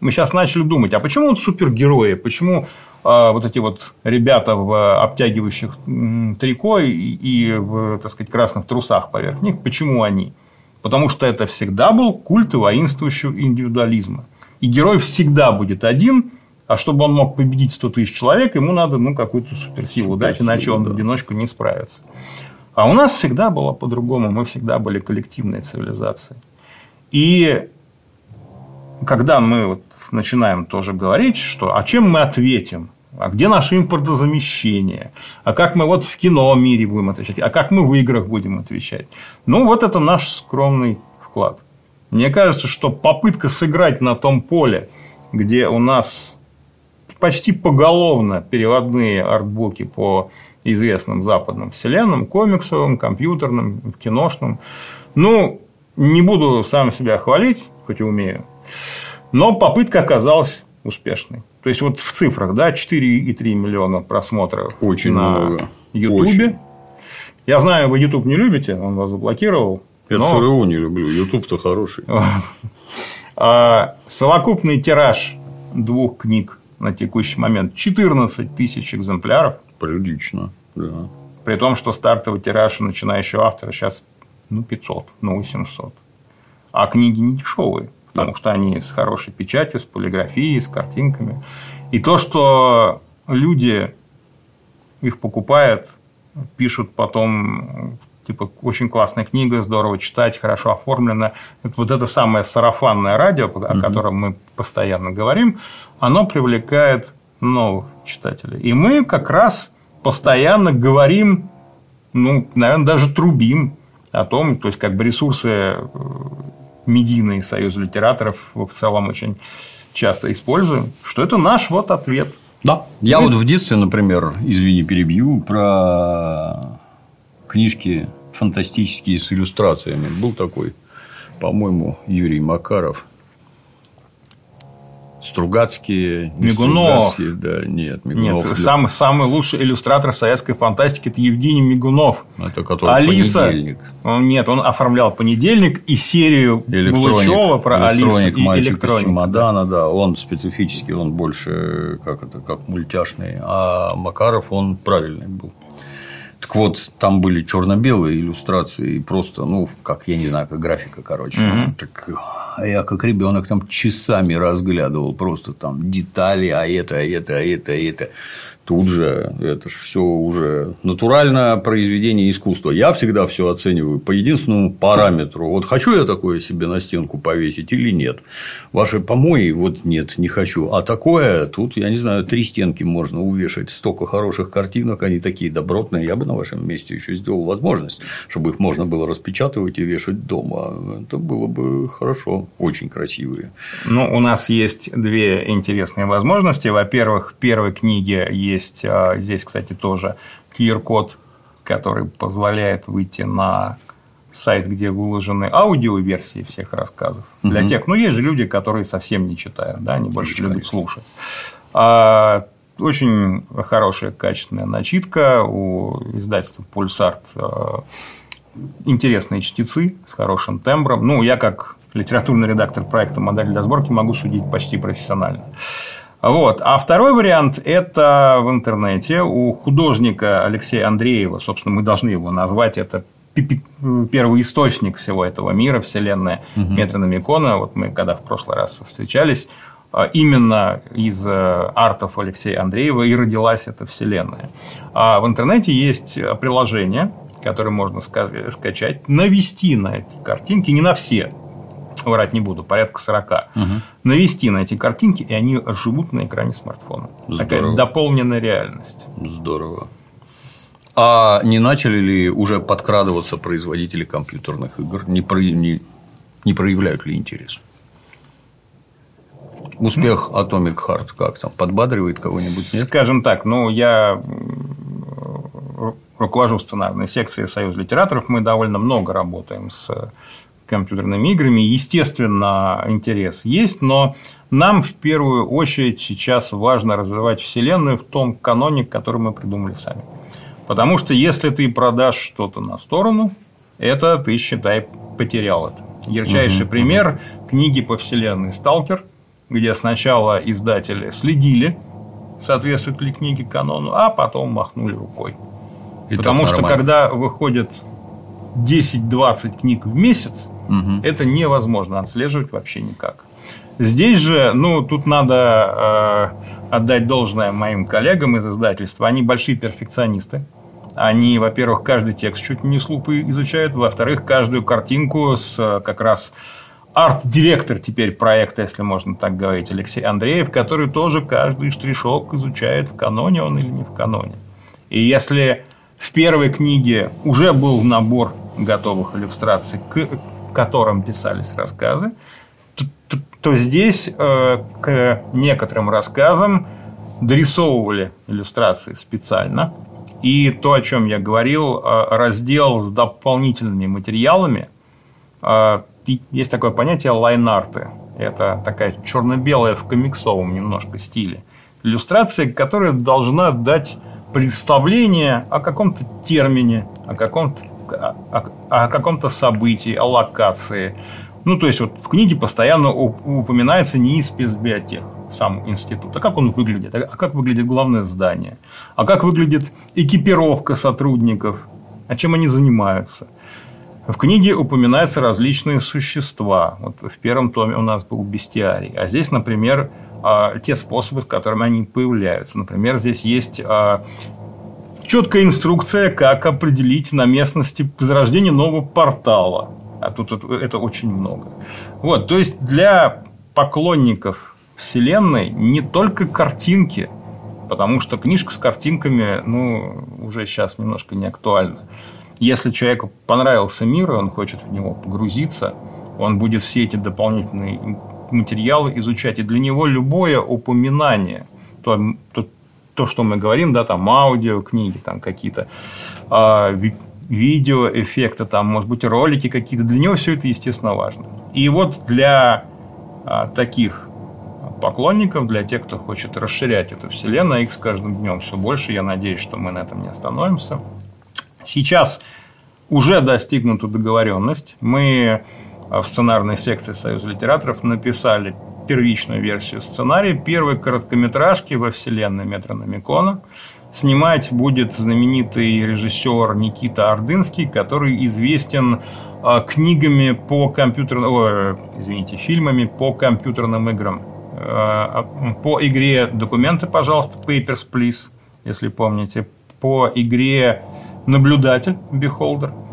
мы сейчас начали думать, а почему вот супергерои, почему а, вот эти вот ребята в обтягивающих трико и в, так сказать, красных трусах поверх них, почему они? Потому что это всегда был культ воинствующего индивидуализма. И герой всегда будет один, а чтобы он мог победить 100 тысяч человек, ему надо ну, какую-то суперсилу дать, иначе он да. в одиночку не справится. А у нас всегда было по-другому, мы всегда были коллективной цивилизацией. И когда мы вот начинаем тоже говорить, что а чем мы ответим а где наше импортозамещение, а как мы вот в кино мире будем отвечать, а как мы в играх будем отвечать. Ну, вот это наш скромный вклад. Мне кажется, что попытка сыграть на том поле, где у нас почти поголовно переводные артбуки по известным западным вселенным, комиксовым, компьютерным, киношным. Ну, не буду сам себя хвалить, хоть и умею, но попытка оказалась успешной. То есть, вот в цифрах, да, 4,3 миллиона просмотров Очень на много. Ютубе. Я знаю, вы YouTube не любите, он вас заблокировал. Я но... ЦРУ не люблю, YouTube-то хороший. *laughs* А, совокупный тираж двух книг на текущий момент 14 тысяч экземпляров. Прилично, да. При том, что стартовый тираж начинающего автора сейчас ну, 500, ну, 800. А книги не дешевые потому что они с хорошей печатью, с полиграфией, с картинками. И то, что люди их покупают, пишут потом типа очень классная книга, здорово читать, хорошо оформлена. Вот это самое сарафанное радио, о котором мы постоянно говорим, оно привлекает новых читателей. И мы как раз постоянно говорим, ну, наверное, даже трубим о том, то есть как бы ресурсы э, медийные Союза литераторов в целом очень часто используем, что это наш вот ответ. Да. Я вот в детстве, например, извини, перебью, про книжки фантастические с иллюстрациями. Был такой, по-моему, Юрий Макаров. Стругацкие, Мигунов. Стругацкие, да, нет, Мигунов. Нет, самый, самый лучший иллюстратор советской фантастики – это Евгений Мигунов. Это который Алиса. понедельник. Он, нет, он оформлял понедельник и серию Булычева про Алису и электроник. из чемодана, да. Он специфический, он больше как это, как мультяшный, а Макаров он правильный был. Так вот, там были черно-белые иллюстрации, и просто, ну, как, я не знаю, как графика, короче. Мгм. Так, я как ребенок там часами разглядывал просто там детали, а это, а это, а это, а это. Тут же это же все уже натуральное произведение искусства. Я всегда все оцениваю по единственному параметру. Вот хочу я такое себе на стенку повесить или нет. Ваши помои, вот нет, не хочу. А такое, тут, я не знаю, три стенки можно увешать. Столько хороших картинок, они такие добротные. Я бы на вашем месте еще сделал возможность, чтобы их можно было распечатывать и вешать дома. Это было бы хорошо, очень красивые. Ну, у нас есть две интересные возможности. Во-первых, в первой книге есть а, здесь, кстати, тоже QR-код, который позволяет выйти на сайт, где выложены аудиоверсии всех рассказов. Для Мгм. тех, ну, есть же люди, которые совсем не читают, да, они больше Есть, любят слушать. А, очень хорошая, качественная начитка у издательства Пульсарт. а, Интересные чтецы с хорошим тембром. Ну, я как литературный редактор проекта «Модель для сборки» могу судить почти профессионально. Вот. А второй вариант – это в интернете у художника Алексея Андреева, собственно, мы должны его назвать, это первый источник всего этого мира, вселенная Метрономикона. Вот мы когда в прошлый раз встречались, а, именно из э, артов Алексея Андреева и родилась эта вселенная. А в интернете есть приложение, которое можно ска- скачать, навести на эти картинки, не на все, врать не буду, порядка 40, навести на эти картинки, и они живут на экране смартфона. Такая Здорово. дополненная реальность. Здорово. А не начали ли уже подкрадываться производители компьютерных игр? Не, про- не, не проявляют ли интерес? Успех Atomic Heart как там? Подбадривает кого-нибудь? Нет? Скажем так, ну, я м, руковожу сценарной секцией Союза литераторов, мы довольно много работаем с компьютерными играми. Естественно, интерес есть, но нам в первую очередь сейчас важно развивать вселенную в том каноне, который мы придумали сами. Потому что если ты продашь что-то на сторону, это ты, считай, потерял это. Ярчайший Мгм, пример книги по вселенной «Сталкер», где сначала издатели следили, соответствует ли книге канону, а потом махнули рукой. И Потому что нормально. когда выходит 10-20 книг в месяц, Мгм. это невозможно отслеживать вообще никак. Здесь же, ну, тут надо э, отдать должное моим коллегам из издательства. Они большие перфекционисты. Они, во-первых, каждый текст чуть не с лупы изучают, во-вторых, каждую картинку с э, как раз арт-директор теперь проекта, если можно так говорить, Алексей Андреев, который тоже каждый штришок изучает, в каноне он или не в каноне. И если в первой книге уже был набор готовых иллюстраций, к которым писались рассказы, то, то- то здесь э, к некоторым рассказам дорисовывали иллюстрации специально. И то, о чем я говорил, э, раздел с дополнительными материалами. э, Есть такое понятие лайнарты. Это такая черно-белая в комиксовом немножко стиле. Иллюстрация, которая должна дать представление о каком-то термине, о каком-то, о, о- каком-то событии, о локации. Ну, то есть, вот в книге постоянно уп- упоминается не спецбиотех, сам институт, а как он выглядит, а как выглядит главное здание, а как выглядит экипировка сотрудников, а чем они занимаются. В книге упоминаются различные существа. Вот в первом томе у нас был бестиарий. А здесь, например, а, те способы, с которыми они появляются. Например, здесь есть а, четкая инструкция, как определить на местности зарождение нового портала. А тут это очень много. Вот, то есть для поклонников Вселенной не только картинки, потому что книжка с картинками, ну, уже сейчас немножко не актуальна. Если человеку понравился мир, и он хочет в него погрузиться, он будет все эти дополнительные материалы изучать. И для него любое упоминание, то, то, то что мы говорим, да, там аудио, книги, там какие-то а, видеоэффекты, там, может быть, ролики какие-то, для него все это, естественно, важно. И вот для а, таких поклонников, для тех, кто хочет расширять эту вселенную, их с каждым днем все больше. Я надеюсь, что мы на этом не остановимся. Сейчас уже достигнута договоренность. Мы в сценарной секции Союза литераторов написали первичную версию сценария первой короткометражки во вселенной Метрономикона. Снимать будет знаменитый режиссер Никита Ордынский, который известен а, книгами по компьютерным, извините, фильмами по компьютерным играм. А, а, по игре «Документы, пожалуйста», Papers, Please, если помните. По игре «Наблюдатель», Beholder.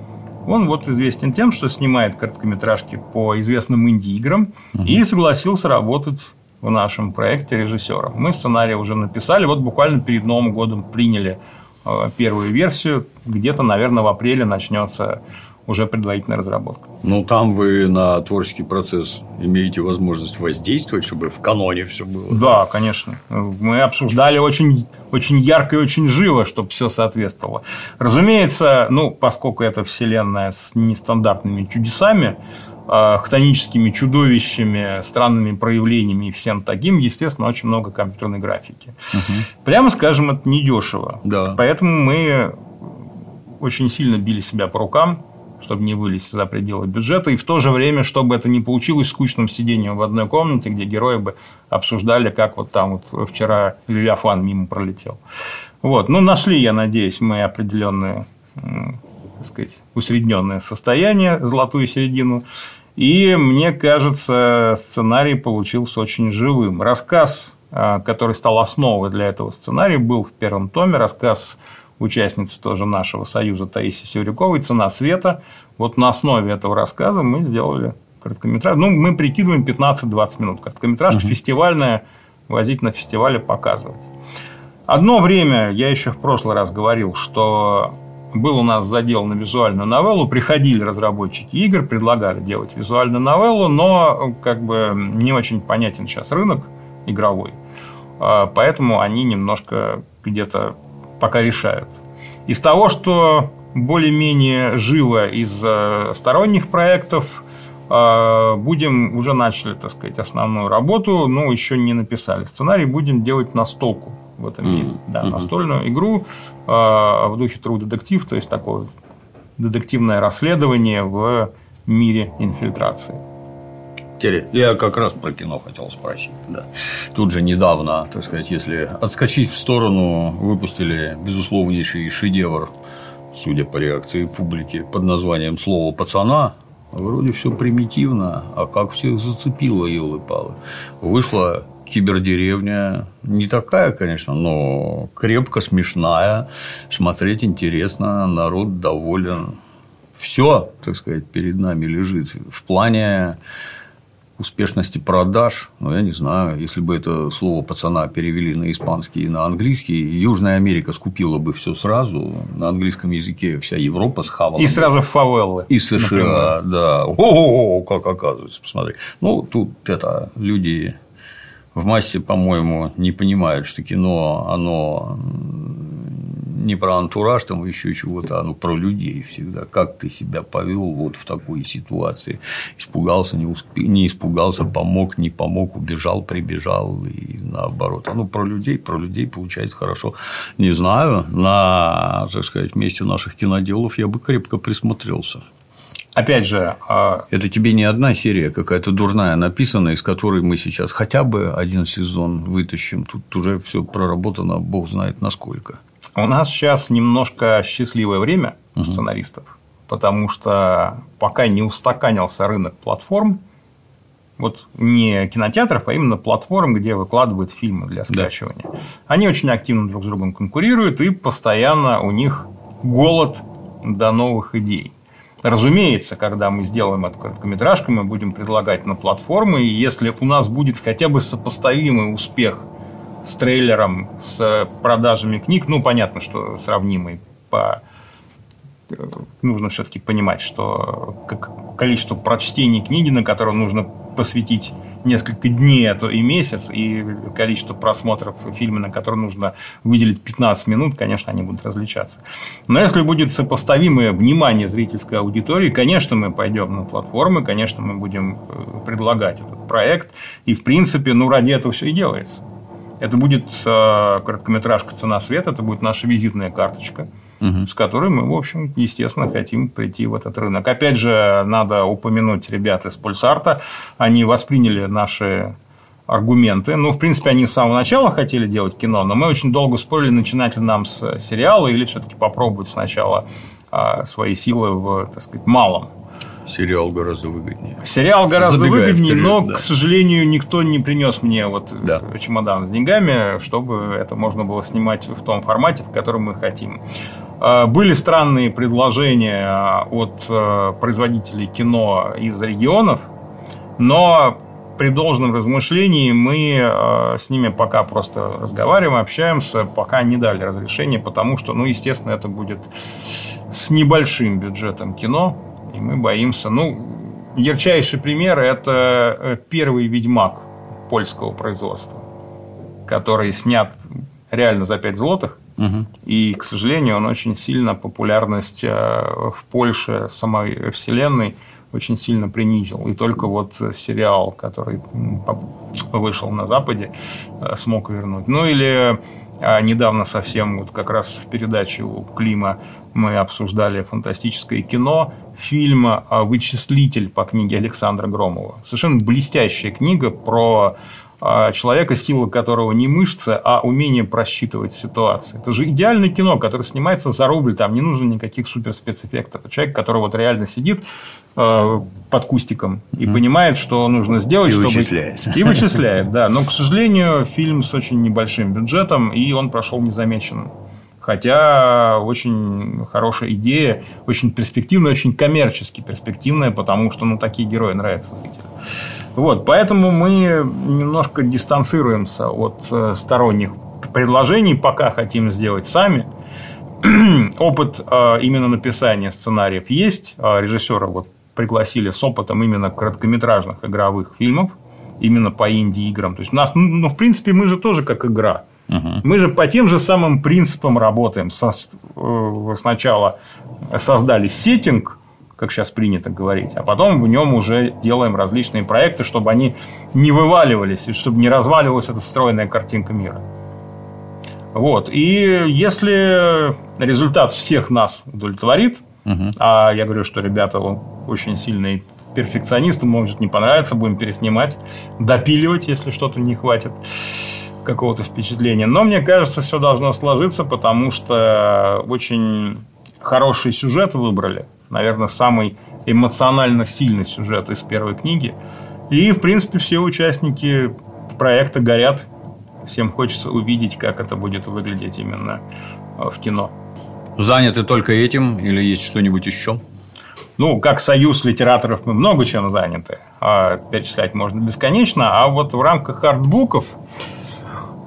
Он вот известен тем, что снимает короткометражки по известным инди-играм угу. и согласился работать в нашем проекте режиссером. Мы сценарий уже написали, вот буквально перед Новым годом приняли а, первую версию. Где-то, наверное, в апреле начнется уже предварительная разработка. Ну, там вы на творческий процесс имеете возможность воздействовать, чтобы в каноне все было. Да, конечно. Мы обсуждали очень, очень ярко и очень живо, чтобы все соответствовало. Разумеется, ну, поскольку это вселенная с нестандартными чудесами, а, хтоническими чудовищами, странными проявлениями и всем таким, естественно, очень много компьютерной графики. Угу. Прямо скажем, это недешево. Да. Поэтому мы очень сильно били себя по рукам чтобы не вылезть за пределы бюджета, и в то же время, чтобы это не получилось скучным сидением в одной комнате, где герои бы обсуждали, как вот там вот вчера Левиафан мимо пролетел. Вот. Ну, нашли, я надеюсь, мы определенное, так сказать, усредненное состояние, золотую середину. И мне кажется, сценарий получился очень живым. Рассказ, а, который стал основой для этого сценария, был в первом томе. Рассказ участницы тоже нашего союза Таисии Севрюковой «Цена света». Вот на основе этого рассказа мы сделали короткометраж. Ну, мы прикидываем 15-20 минут. Короткометраж угу. фестивальная, возить на фестивале, показывать. Одно время, я еще в прошлый раз говорил, что был у нас задел на визуальную новеллу, приходили разработчики игр, предлагали делать визуальную новеллу, но как бы не очень понятен сейчас рынок игровой, а, поэтому они немножко где-то пока решают. Из того, что более-менее живо из э, сторонних проектов, э, будем уже начали, так сказать, основную работу, но еще не написали сценарий, будем делать настолку в этом мире, mm-hmm. да, настольную игру э, в духе True детектив, то есть такое детективное расследование в мире инфильтрации. Я как раз про кино хотел спросить. Да. Тут же недавно, так сказать, если отскочить в сторону, выпустили безусловнейший шедевр, судя по реакции публики, под названием «Слово пацана». Вроде все примитивно, а как всех зацепило, елы-палы. Вышла кибердеревня не такая, конечно, но крепко смешная, смотреть интересно, народ доволен. Все, так сказать, перед нами лежит в плане успешности продаж, ну, я не знаю, если бы это слово пацана перевели на испанский и на английский, Южная Америка скупила бы все сразу, на английском языке вся Европа схавала. И сразу в фавеллы. И США, например. да. О, как оказывается, посмотри. Ну, тут это люди в массе, по-моему, не понимают, что кино, оно не про антураж, там еще чего-то, а ну, про людей всегда. Как ты себя повел вот в такой ситуации? Испугался, не, усп... не испугался, помог, не помог, убежал, прибежал и наоборот. А ну, про людей, про людей получается хорошо. Не знаю, на, так сказать, месте наших киноделов я бы крепко присмотрелся. Опять же, а это тебе не одна серия какая-то дурная написана, из которой мы сейчас хотя бы один сезон вытащим. Тут уже все проработано, бог знает насколько. У нас сейчас немножко счастливое время у сценаристов, потому что пока не устаканился рынок платформ, Вот не кинотеатров, а именно платформ, где выкладывают фильмы для скачивания. Да. Они очень активно друг с другом конкурируют, и постоянно у них голод до новых идей. Разумеется, когда мы сделаем эту короткометражку, мы будем предлагать на платформы, и если у нас будет хотя бы сопоставимый успех с трейлером, с продажами книг, ну, понятно, что сравнимый по нужно все-таки понимать, что количество прочтений книги, на которое нужно посвятить несколько дней, а то и месяц, и количество просмотров фильма, на который нужно выделить 15 минут, конечно, они будут различаться. Но если будет сопоставимое внимание зрительской аудитории, конечно, мы пойдем на платформы, конечно, мы будем э, предлагать этот проект, и, в принципе, ну, ради этого все и делается. Это будет э, короткометражка «Цена света», это будет наша визитная карточка – угу. с которой мы, в общем, естественно, хотим прийти в этот рынок. Опять же, надо упомянуть ребят из Пульсарта. Они восприняли наши аргументы. Ну, в принципе, они с самого начала хотели делать кино, но мы очень долго спорили, начинать ли нам с сериала или все-таки попробовать сначала а, свои силы в, так сказать, малом. Сериал гораздо выгоднее. Сериал гораздо Забегая выгоднее, вперед, но, да. к сожалению, никто не принес мне вот да. чемодан с деньгами, чтобы это можно было снимать в том формате, в котором мы хотим. А, были странные предложения от э, производителей кино из регионов, но при должном размышлении мы э, с ними пока просто разговариваем, общаемся, пока не дали разрешения, потому что, ну, естественно, это будет с небольшим бюджетом кино, и мы боимся. Ну, ярчайший пример – это э, первый «Ведьмак» польского производства, который снят реально за 5 злотых, Угу. И, к сожалению, он очень сильно популярность э, в Польше самой вселенной очень сильно принизил. И только вот сериал, который вышел на Западе, э, смог вернуть. Ну или э, недавно совсем, вот как раз в передаче у Клима мы обсуждали фантастическое кино, фильм «Вычислитель» по книге Александра Громова. Совершенно блестящая книга про а, человека, сила которого не мышцы, а умение просчитывать ситуации. Это же идеальное кино, которое снимается за рубль, там не нужно никаких супер спецэффектов. Это человек, который вот реально сидит э, под кустиком и понимает, что нужно сделать, и чтобы... вычисляет. И вычисляет, *laughs* да. Но, к сожалению, фильм с очень небольшим бюджетом, и он прошел незамеченным. Хотя очень хорошая идея, очень перспективная, очень коммерчески перспективная, потому что ну, такие герои нравятся зрителям. Вот, поэтому мы немножко дистанцируемся от э, сторонних предложений, пока хотим сделать сами. *clears throat* Опыт э, именно написания сценариев есть. А режиссера вот пригласили с опытом именно короткометражных игровых фильмов, именно по инди-играм. То есть у нас, ну, в принципе, мы же тоже как игра. Угу. Мы же по тем же самым принципам работаем. Э, сначала создали сеттинг, как сейчас принято говорить, а потом в нем уже делаем различные проекты, чтобы они не вываливались, и чтобы не разваливалась эта стройная картинка мира. Вот. И если результат всех нас удовлетворит, угу. а я говорю, что ребята очень сильные перфекционисты, может не понравится, будем переснимать, допиливать, если что-то не хватит какого-то впечатления. Но мне кажется, все должно сложиться, потому что очень хороший сюжет выбрали наверное, самый эмоционально сильный сюжет из первой книги. И, в принципе, все участники проекта горят. Всем хочется увидеть, как это будет выглядеть именно в кино. Заняты только этим или есть что-нибудь еще? Ну, как союз литераторов мы много чем заняты. А перечислять можно бесконечно. А вот в рамках артбуков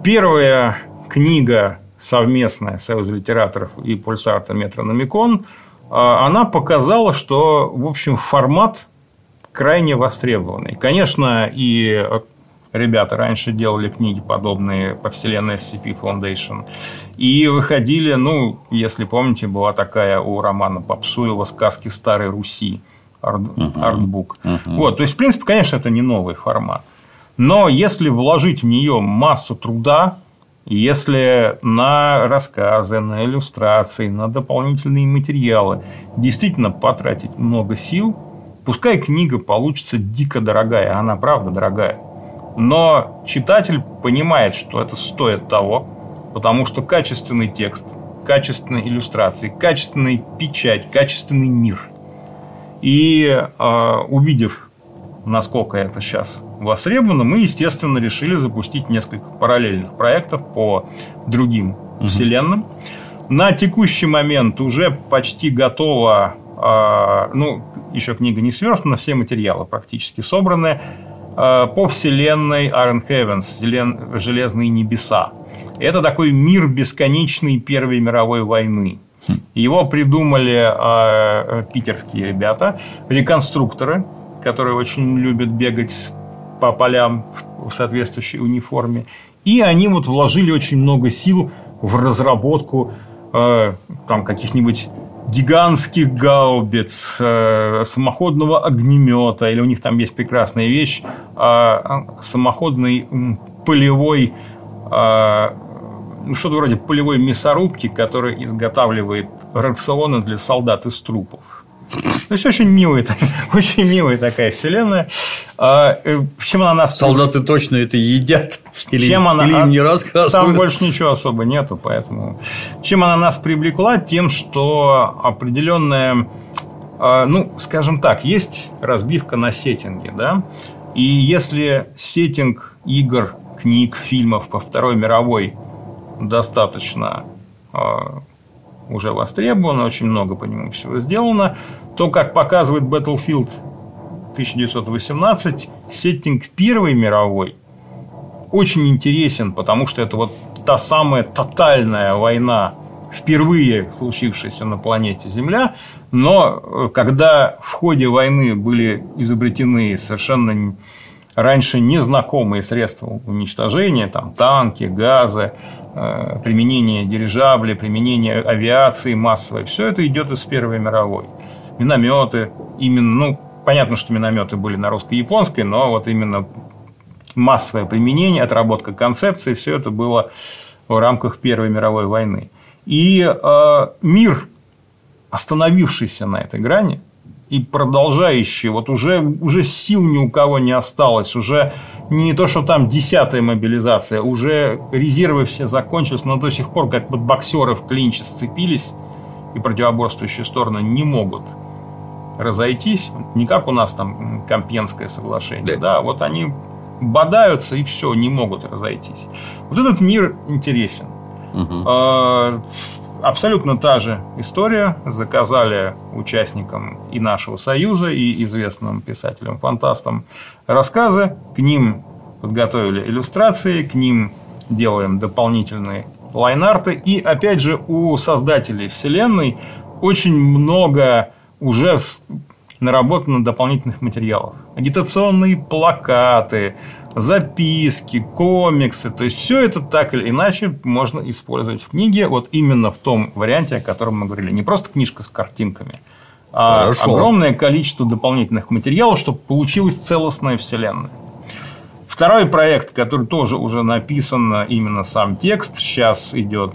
первая книга совместная Союза литераторов и Пульсарта Метрономикон а, она показала, что, в общем, формат крайне востребованный. Конечно, и ребята раньше делали книги подобные по вселенной SCP Foundation. И выходили, ну, если помните, была такая у Романа Попсуева «Сказки старой Руси» арт, uh-huh. артбук. Uh-huh. Вот, то есть, в принципе, конечно, это не новый формат. Но если вложить в нее массу труда, если на рассказы, на иллюстрации, на дополнительные материалы действительно потратить много сил, пускай книга получится дико дорогая, она правда дорогая, но читатель понимает, что это стоит того, потому что качественный текст, качественные иллюстрации, качественная печать, качественный мир. И э, увидев насколько это сейчас востребовано, мы, естественно, решили запустить несколько параллельных проектов по другим угу. вселенным. На текущий момент уже почти готово, э, ну, еще книга не сверстана, все материалы практически собраны, э, по вселенной Iron Heavens, Железные небеса. Это такой мир бесконечной Первой мировой войны. Его придумали э, питерские ребята, реконструкторы, которые очень любят бегать по полям в соответствующей униформе. И они вот вложили очень много сил в разработку э, там каких-нибудь гигантских гаубиц, э, самоходного огнемета, или у них там есть прекрасная вещь, э, самоходный полевой э, что-то вроде полевой мясорубки, который изготавливает рационы для солдат из трупов. То есть очень милая, *laughs* очень милая такая вселенная. А, э, чем она нас солдаты точно это едят или, чем она, или им не рассказывают? Там больше ничего особо нету, поэтому чем она нас привлекла, тем, что определенная, а, ну, скажем так, есть разбивка на сеттинге, да, и если сеттинг игр, книг, фильмов по Второй мировой достаточно а, уже востребован, очень много по нему всего сделано, то, как показывает Battlefield 1918, сеттинг Первой мировой очень интересен, потому что это вот та самая тотальная война, впервые случившаяся на планете Земля, но э, когда в ходе войны были изобретены совершенно раньше незнакомые средства уничтожения, там танки, газы, применение дирижаблей, применение авиации массовой, все это идет из Первой мировой. Минометы, именно, ну, понятно, что минометы были на русско-японской, но вот именно массовое применение, отработка концепции, все это было в рамках Первой мировой войны. И э, мир, остановившийся на этой грани, и продолжающие, вот уже, уже сил ни у кого не осталось, уже не то, что там десятая мобилизация, уже резервы все закончились, но до сих пор как бы боксеры в клинче сцепились, и противоборствующие стороны не могут разойтись, не как у нас там Компенское соглашение, да, да вот они бодаются и все, не могут разойтись. Вот этот мир интересен. Угу абсолютно та же история. Заказали участникам и нашего союза, и известным писателям-фантастам рассказы. К ним подготовили иллюстрации, к ним делаем дополнительные лайнарты. И опять же у создателей вселенной очень много уже наработано дополнительных материалов. Агитационные плакаты, записки, комиксы. То есть все это так или иначе можно использовать в книге вот именно в том варианте, о котором мы говорили. Не просто книжка с картинками, а Хорошо. огромное количество дополнительных материалов, чтобы получилась целостная вселенная. Второй проект, который тоже уже написан именно сам текст, сейчас идет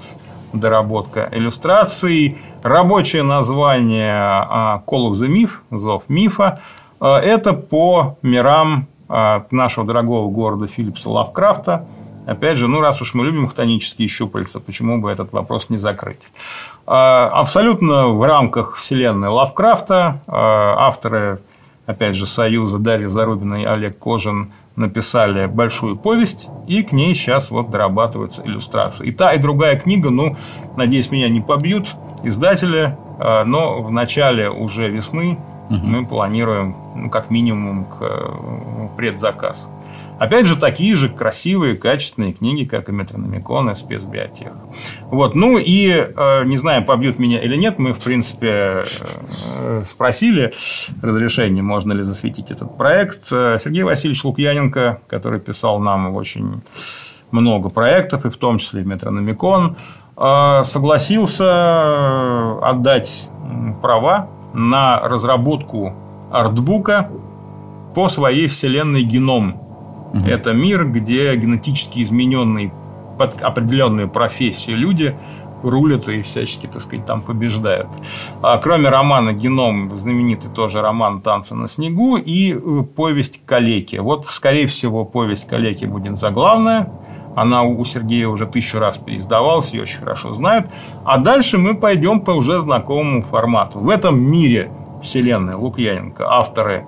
доработка иллюстраций. Рабочее название а, Call of the Myth, Зов мифа, а, это по мирам нашего дорогого города Филлипса Лавкрафта. Опять же, ну раз уж мы любим хтонические щупальца, почему бы этот вопрос не закрыть? Абсолютно в рамках вселенной Лавкрафта авторы, опять же, Союза Дарья Зарубина и Олег Кожин написали большую повесть, и к ней сейчас вот дорабатывается иллюстрация. И та, и другая книга, ну, надеюсь, меня не побьют издатели, а, но в начале уже весны мы планируем, ну, как минимум, к э, предзаказ. Опять же, такие же красивые, качественные книги, как и Метрономикон и спецбиотех. Вот. Ну и, э, не знаю, побьют меня или нет, мы, в принципе, э, спросили разрешение, можно ли засветить этот проект. Сергей Васильевич Лукьяненко, который писал нам очень много проектов, и в том числе Метрономикон, согласился отдать права на разработку артбука по своей вселенной геном Угу. Это мир, где генетически измененные под определенную профессию люди рулят и всячески, так сказать, там побеждают. А кроме романа «Геном», знаменитый тоже роман «Танцы на снегу» и э, повесть «Калеки». Вот, скорее всего, повесть «Калеки» будет заглавная. Она у Сергея уже тысячу раз переиздавалась, ее очень хорошо знают. А дальше мы пойдем по уже знакомому формату. В этом мире вселенной Лукьяненко авторы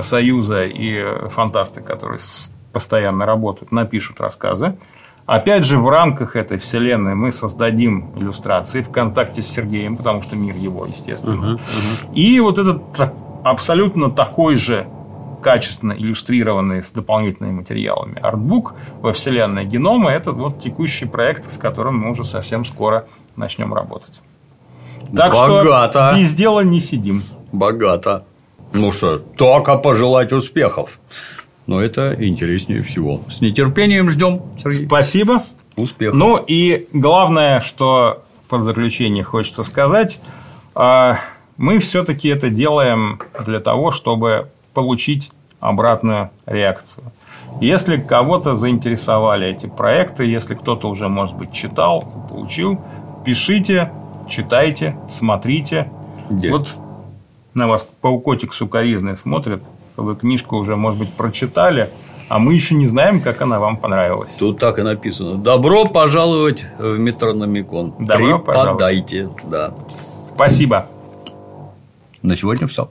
Союза и фантасты, которые постоянно работают, напишут рассказы. Опять же, в рамках этой вселенной мы создадим иллюстрации в контакте с Сергеем, потому что мир его, естественно. Угу, угу. И вот этот абсолютно такой же качественно иллюстрированный с дополнительными материалами артбук во вселенной генома – это вот текущий проект, с которым мы уже совсем скоро начнем работать. Так Богато. что без дела не сидим. Богато. Ну что, только пожелать успехов. Но это интереснее всего. С нетерпением ждем, Сергей. Спасибо. Успехов. Ну и главное, что под заключение хочется сказать, а, мы все-таки это делаем для того, чтобы получить обратную реакцию. Если кого-то заинтересовали эти проекты, если кто-то уже, может быть, читал, получил, пишите, читайте, смотрите. Где? Вот на вас паукотик сукоризный смотрит, вы книжку уже, может быть, прочитали, а мы еще не знаем, как она вам понравилась. Тут так и написано. Добро пожаловать в Метрономикон. Добро Преподайте. Да. Спасибо. На сегодня все.